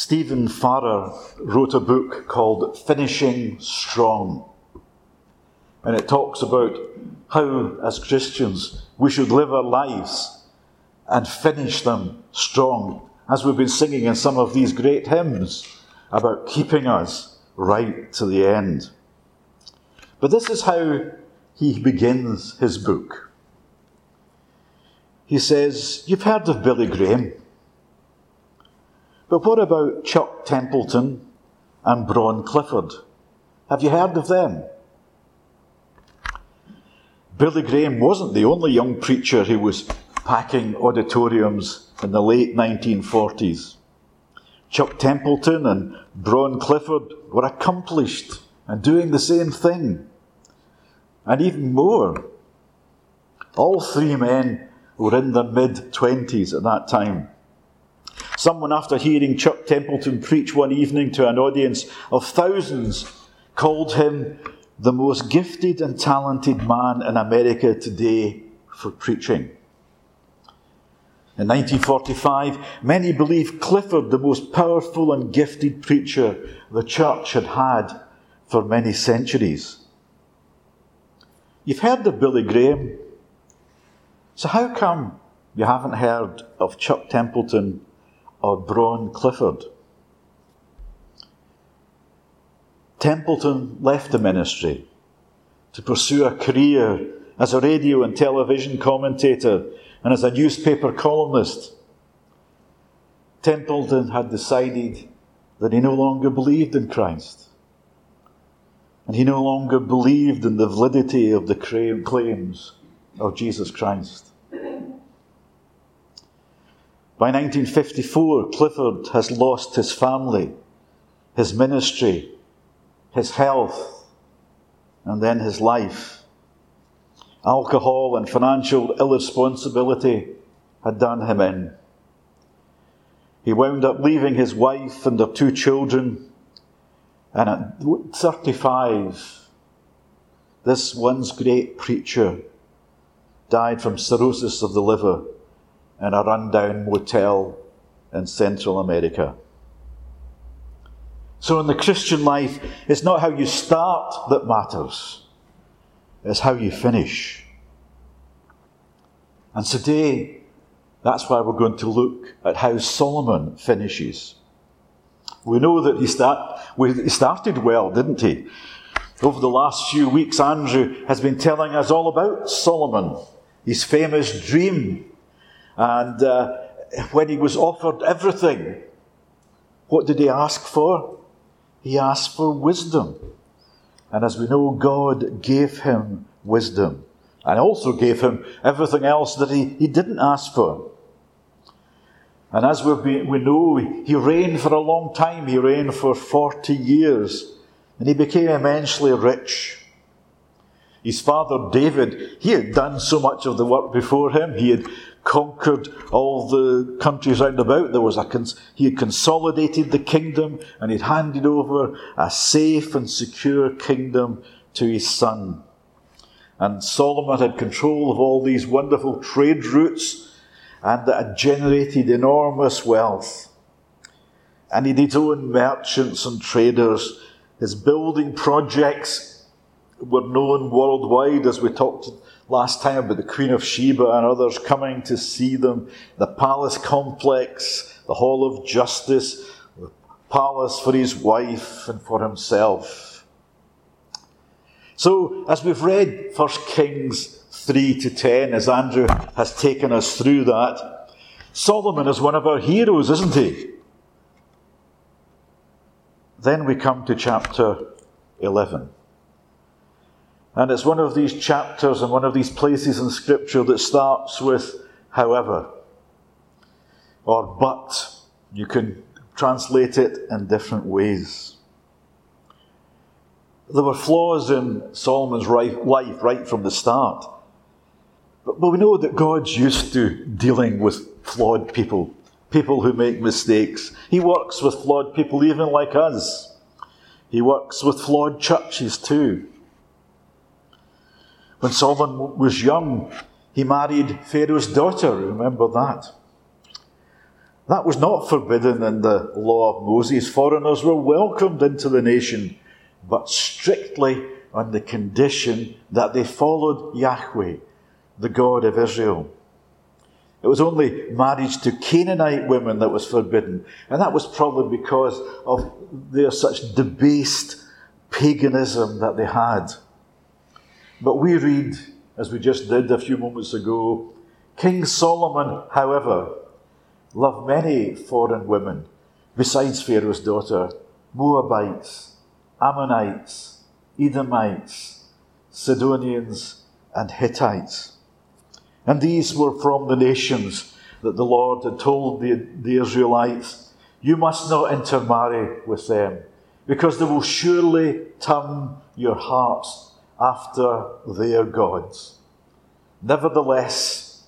Stephen Farrar wrote a book called Finishing Strong. And it talks about how, as Christians, we should live our lives and finish them strong, as we've been singing in some of these great hymns about keeping us right to the end. But this is how he begins his book. He says, You've heard of Billy Graham. But what about Chuck Templeton and Bron Clifford? Have you heard of them? Billy Graham wasn't the only young preacher who was packing auditoriums in the late 1940s. Chuck Templeton and Bron Clifford were accomplished and doing the same thing. And even more. All three men were in their mid 20s at that time. Someone, after hearing Chuck Templeton preach one evening to an audience of thousands, called him the most gifted and talented man in America today for preaching. In 1945, many believed Clifford the most powerful and gifted preacher the church had had for many centuries. You've heard of Billy Graham. So how come you haven't heard of Chuck Templeton or Bron Clifford? Templeton left the ministry to pursue a career as a radio and television commentator and as a newspaper columnist. Templeton had decided that he no longer believed in Christ. And he no longer believed in the validity of the claims of Jesus Christ. By 1954, Clifford has lost his family, his ministry, his health, and then his life. Alcohol and financial irresponsibility had done him in. He wound up leaving his wife and their two children, and at 35, this once great preacher died from cirrhosis of the liver in a rundown motel in Central America. So, in the Christian life, it's not how you start that matters, it's how you finish. And today, that's why we're going to look at how Solomon finishes. We know that he, start, he started well, didn't he? Over the last few weeks, Andrew has been telling us all about Solomon, his famous dream. And uh, when he was offered everything, what did he ask for? He asked for wisdom. And as we know, God gave him wisdom and also gave him everything else that he, he didn't ask for. And as we we know, he reigned for a long time. He reigned for 40 years. And he became immensely rich. His father David, he had done so much of the work before him. He had conquered all the countries round about. There was a cons- he had consolidated the kingdom and he'd handed over a safe and secure kingdom to his son. And Solomon had control of all these wonderful trade routes and that had generated enormous wealth. And he had own merchants and traders. His building projects were known worldwide, as we talked last time about the Queen of Sheba and others coming to see them, the palace complex, the Hall of Justice, the palace for his wife and for himself. So, as we've read 1 Kings 3 to 10, as Andrew has taken us through that, Solomon is one of our heroes, isn't he? Then we come to chapter 11. And it's one of these chapters and one of these places in Scripture that starts with however or but. You can translate it in different ways. There were flaws in Solomon's life right from the start. But, we know that God's used to dealing with flawed people, people who make mistakes. He works with flawed people even like us. He works with flawed churches too. When Solomon was young, he married Pharaoh's daughter. Remember that. That was not forbidden in the law of Moses. Foreigners were welcomed into the nation, but strictly on the condition that they followed Yahweh, the God of Israel. It was only marriage to Canaanite women that was forbidden, and that was probably because of their such debased paganism that they had. But we read, as we just did a few moments ago, King Solomon, however, loved many foreign women besides Pharaoh's daughter Moabites, Ammonites, Edomites, Sidonians, and Hittites. And these were from the nations that the Lord had told the, the Israelites, You must not intermarry with them, because they will surely turn your hearts after their gods. Nevertheless,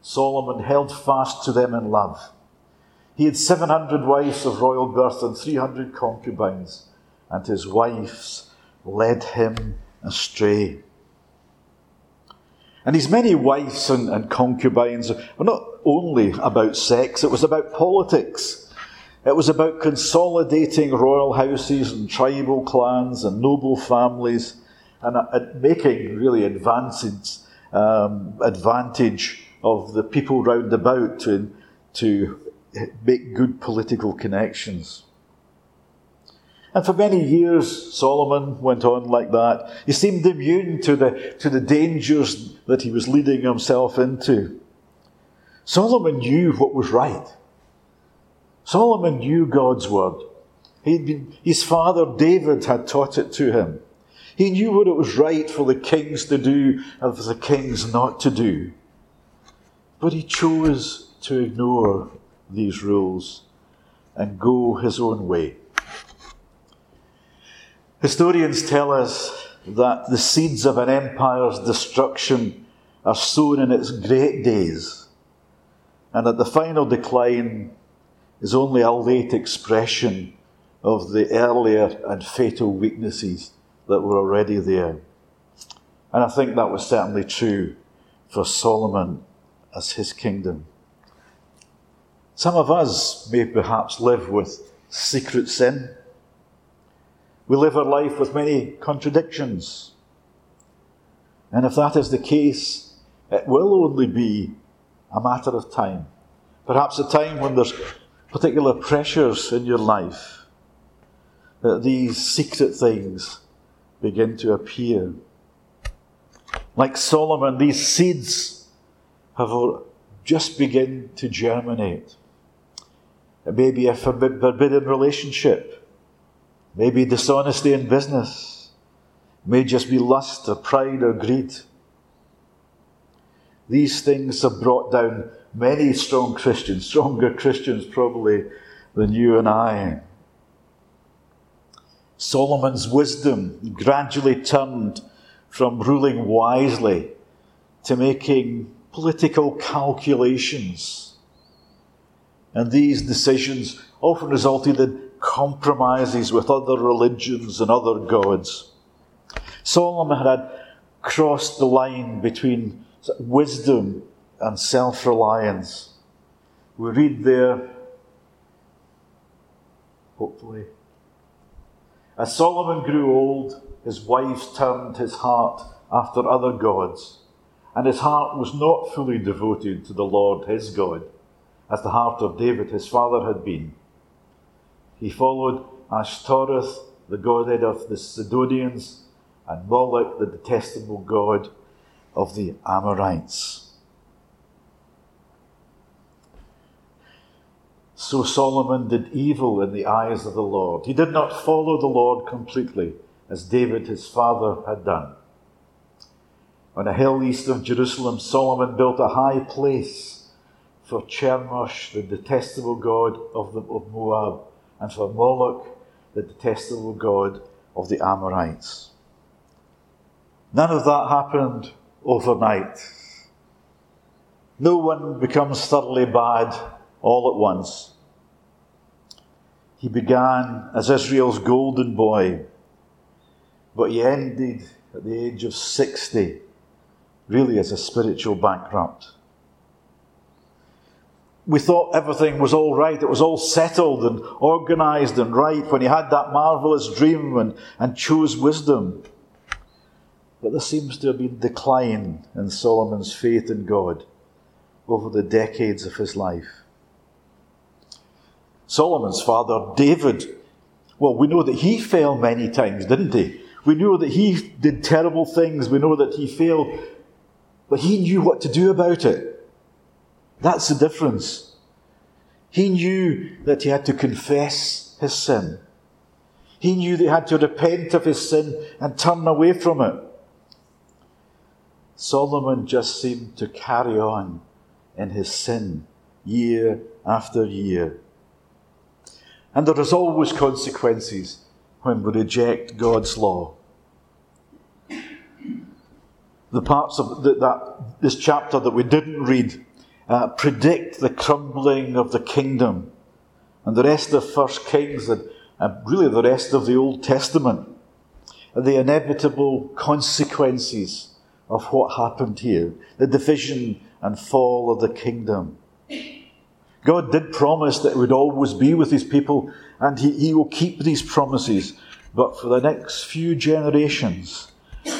Solomon held fast to them in love. He had 700 wives of royal birth and 300 concubines, and his wives led him astray. And his many wives and, and concubines were not only about sex, it was about politics. It was about consolidating royal houses and tribal clans and noble families and uh, making really advantage, um, advantage of the people round about to, to make good political connections. And for many years, Solomon went on like that. He seemed immune to the, to the dangers that he was leading himself into. Solomon knew what was right. Solomon knew God's word. Been, his father David had taught it to him. He knew what it was right for the kings to do and for the kings not to do. But he chose to ignore these rules and go his own way. Historians tell us that the seeds of an empire's destruction are sown in its great days, and that the final decline is only a late expression of the earlier and fatal weaknesses that were already there. And I think that was certainly true for Solomon as his kingdom. Some of us may perhaps live with secret sin we live our life with many contradictions. And if that is the case, it will only be a matter of time. Perhaps a time when there's particular pressures in your life that these secret things begin to appear. Like Solomon, these seeds have just begun to germinate. It may be a forbidden relationship Maybe dishonesty in business. May just be lust or pride or greed. These things have brought down many strong Christians, stronger Christians probably than you and I. Solomon's wisdom gradually turned from ruling wisely to making political calculations. And these decisions often resulted in compromises with other religions and other gods. Solomon had crossed the line between wisdom and self reliance. We read there, hopefully. As Solomon grew old, his wives turned his heart after other gods, and his heart was not fully devoted to the Lord his God, as the heart of David his father had been. He followed Ashtoreth, the godhead of the Sidonians, and Moloch, the detestable god of the Amorites. So Solomon did evil in the eyes of the Lord. He did not follow the Lord completely, as David his father had done. On a hill east of Jerusalem, Solomon built a high place for Chemosh, the detestable god of, the, of Moab and for Moloch, the detestable god of the Amorites. None of that happened overnight. No one becomes thoroughly bad all at once. He began as Israel's golden boy, but he ended at the age of 60, really as a spiritual bankrupt. we thought everything was all right, it was all settled and organized and right when he had that marvelous dream and, and chose wisdom. But there seems to have been decline in Solomon's faith in God over the decades of his life. Solomon's father, David, well, we know that he fell many times, didn't he? We know that he did terrible things. We know that he failed, but he knew what to do about it. That's the difference. He knew that he had to confess his sin. He knew that he had to repent of his sin and turn away from it. Solomon just seemed to carry on in his sin year after year. And there is always consequences when we reject God's law. The parts of the, that, this chapter that we didn't read uh, predict the crumbling of the kingdom. And the rest of First Kings and, and really the rest of the Old Testament, the inevitable consequences of what happened here, the division and fall of the kingdom. God did promise that He would always be with His people, and He, he will keep these promises. But for the next few generations,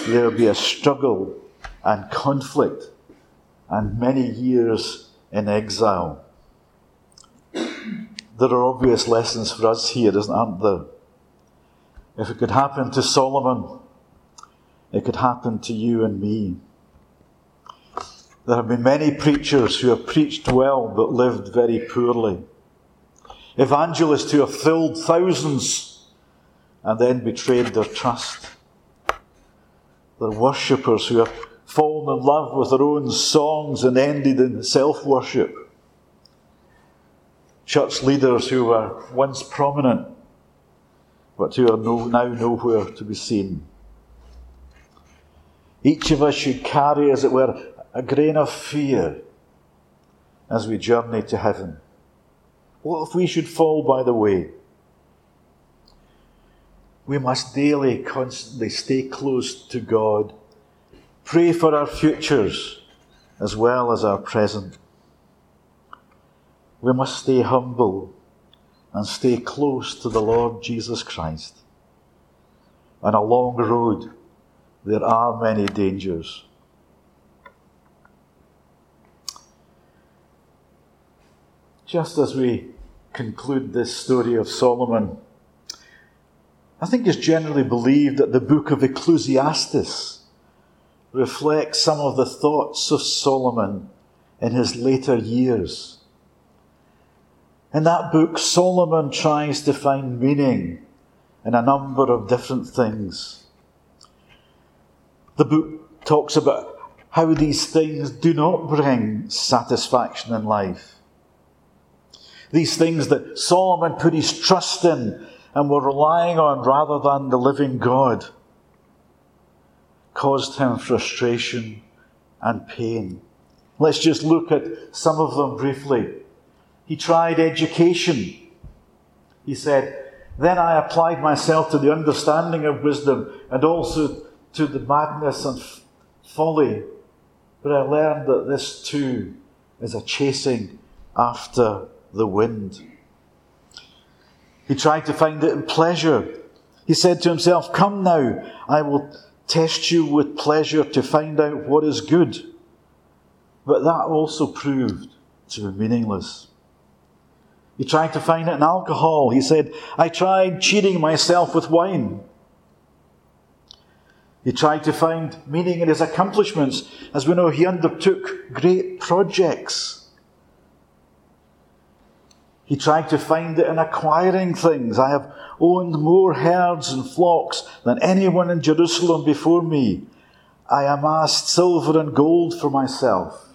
there will be a struggle and conflict and many years in exile. There are obvious lessons for us here, aren't there? If it could happen to Solomon, it could happen to you and me. There have been many preachers who have preached well but lived very poorly. Evangelists who have filled thousands and then betrayed their trust. There are worshippers who have fallen in love with their own songs and ended in self worship. Church leaders who were once prominent but who are no, now nowhere to be seen. Each of us should carry, as it were, a grain of fear as we journey to heaven. What if we should fall by the way? We must daily, constantly stay close to God, pray for our futures as well as our present. We must stay humble and stay close to the Lord Jesus Christ. On a long road, there are many dangers. Just as we conclude this story of Solomon, I think it's generally believed that the book of Ecclesiastes reflects some of the thoughts of Solomon in his later years. In that book, Solomon tries to find meaning in a number of different things. The book talks about how these things do not bring satisfaction in life. These things that Solomon put his trust in and were relying on rather than the living God caused him frustration and pain. Let's just look at some of them briefly. He tried education. He said, Then I applied myself to the understanding of wisdom and also to the madness and f- folly. But I learned that this too is a chasing after the wind. He tried to find it in pleasure. He said to himself, Come now, I will test you with pleasure to find out what is good. But that also proved to be meaningless. He tried to find it in alcohol. He said, I tried cheating myself with wine. He tried to find meaning in his accomplishments. As we know, he undertook great projects. He tried to find it in acquiring things. I have owned more herds and flocks than anyone in Jerusalem before me. I amassed silver and gold for myself.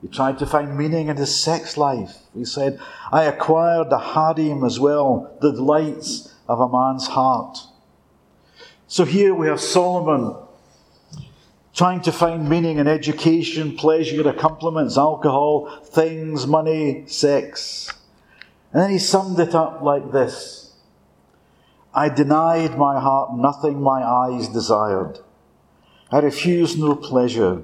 He tried to find meaning in his sex life. He said, I acquired a harem as well, the delights of a man's heart. So here we have Solomon trying to find meaning in education, pleasure, accomplishments, alcohol, things, money, sex. And then he summed it up like this I denied my heart nothing my eyes desired. I refused no pleasure.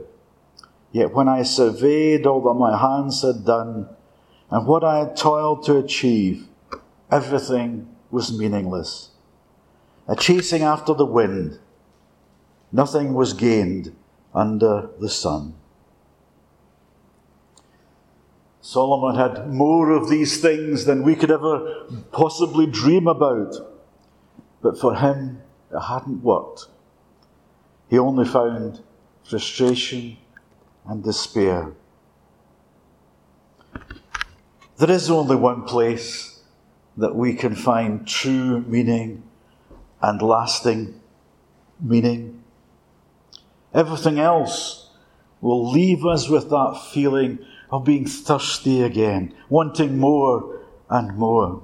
Yet when I surveyed all that my hands had done and what I had toiled to achieve, everything was meaningless. A chasing after the wind, nothing was gained under the sun. Solomon had more of these things than we could ever possibly dream about. But for him, it hadn't worked. He only found frustration and despair. There is only one place that we can find true meaning and lasting meaning. Everything else will leave us with that feeling of being thirsty again, wanting more and more.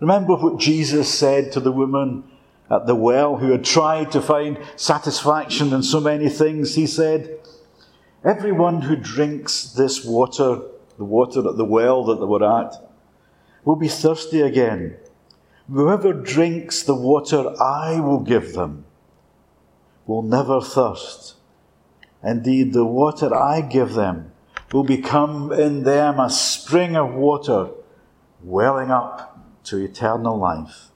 Remember what Jesus said to the woman at the well who had tried to find satisfaction in so many things. He said, Everyone who drinks this water, the water at the well that they were at, will be thirsty again. Whoever drinks the water I will give them will never thirst. Indeed, the water I give them will become in them a spring of water welling up to eternal life.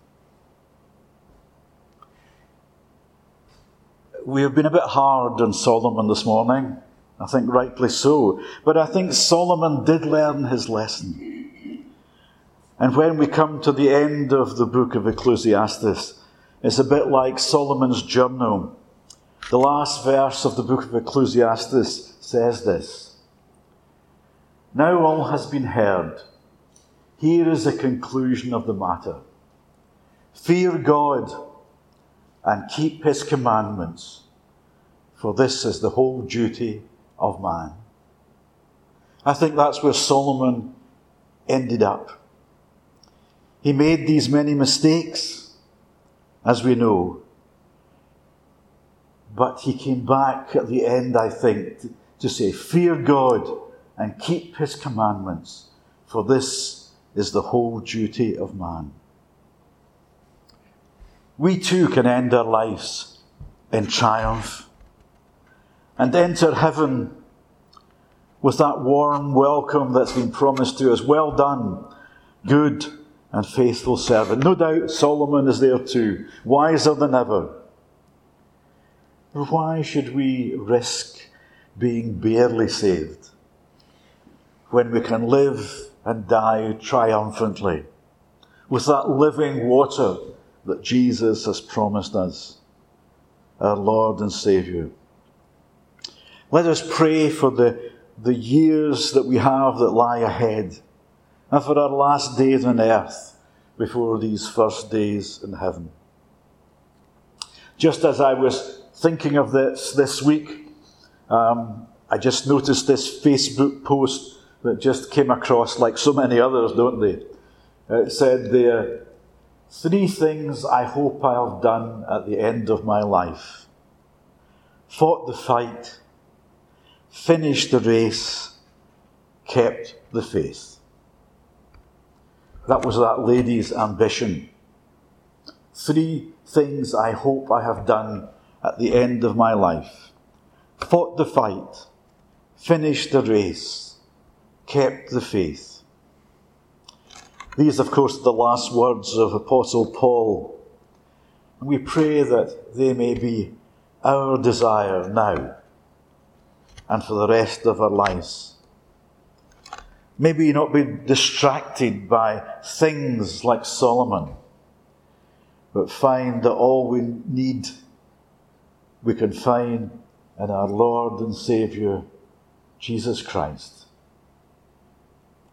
We have been a bit hard on Solomon this morning. I think rightly so. But I think Solomon did learn his lesson. And when we come to the end of the book of Ecclesiastes, it's a bit like Solomon's journal. The last verse of the book of Ecclesiastes says this Now all has been heard. Here is the conclusion of the matter Fear God and keep his commandments, for this is the whole duty of man. I think that's where Solomon ended up. He made these many mistakes, as we know, but he came back at the end, I think, to say, Fear God and keep his commandments, for this is the whole duty of man. We too can end our lives in triumph and enter heaven with that warm welcome that's been promised to us. Well done, good and faithful servant. No doubt Solomon is there too, wiser than ever. Why should we risk being barely saved when we can live and die triumphantly with that living water that Jesus has promised us, our Lord and Saviour? Let us pray for the, the years that we have that lie ahead and for our last days on earth before these first days in heaven. Just as I was thinking of this this week, um, I just noticed this Facebook post that just came across, like so many others, don't they? It said there, Three things I hope I have done at the end of my life fought the fight, finished the race, kept the faith. That was that lady's ambition. Three things I hope I have done at the end of my life fought the fight, finished the race, kept the faith. These, of course, are the last words of Apostle Paul. And we pray that they may be our desire now and for the rest of our lives. Maybe not be distracted by things like Solomon, but find that all we need we can find in our Lord and Saviour, Jesus Christ.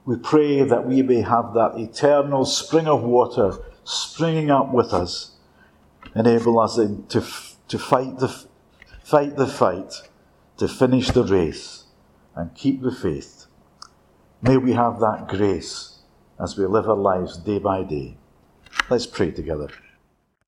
We pray that we may have that eternal spring of water springing up with us, enable us to, to fight, the, fight the fight to finish the race and keep the faith. May we have that grace as we live our lives day by day. Let's pray together.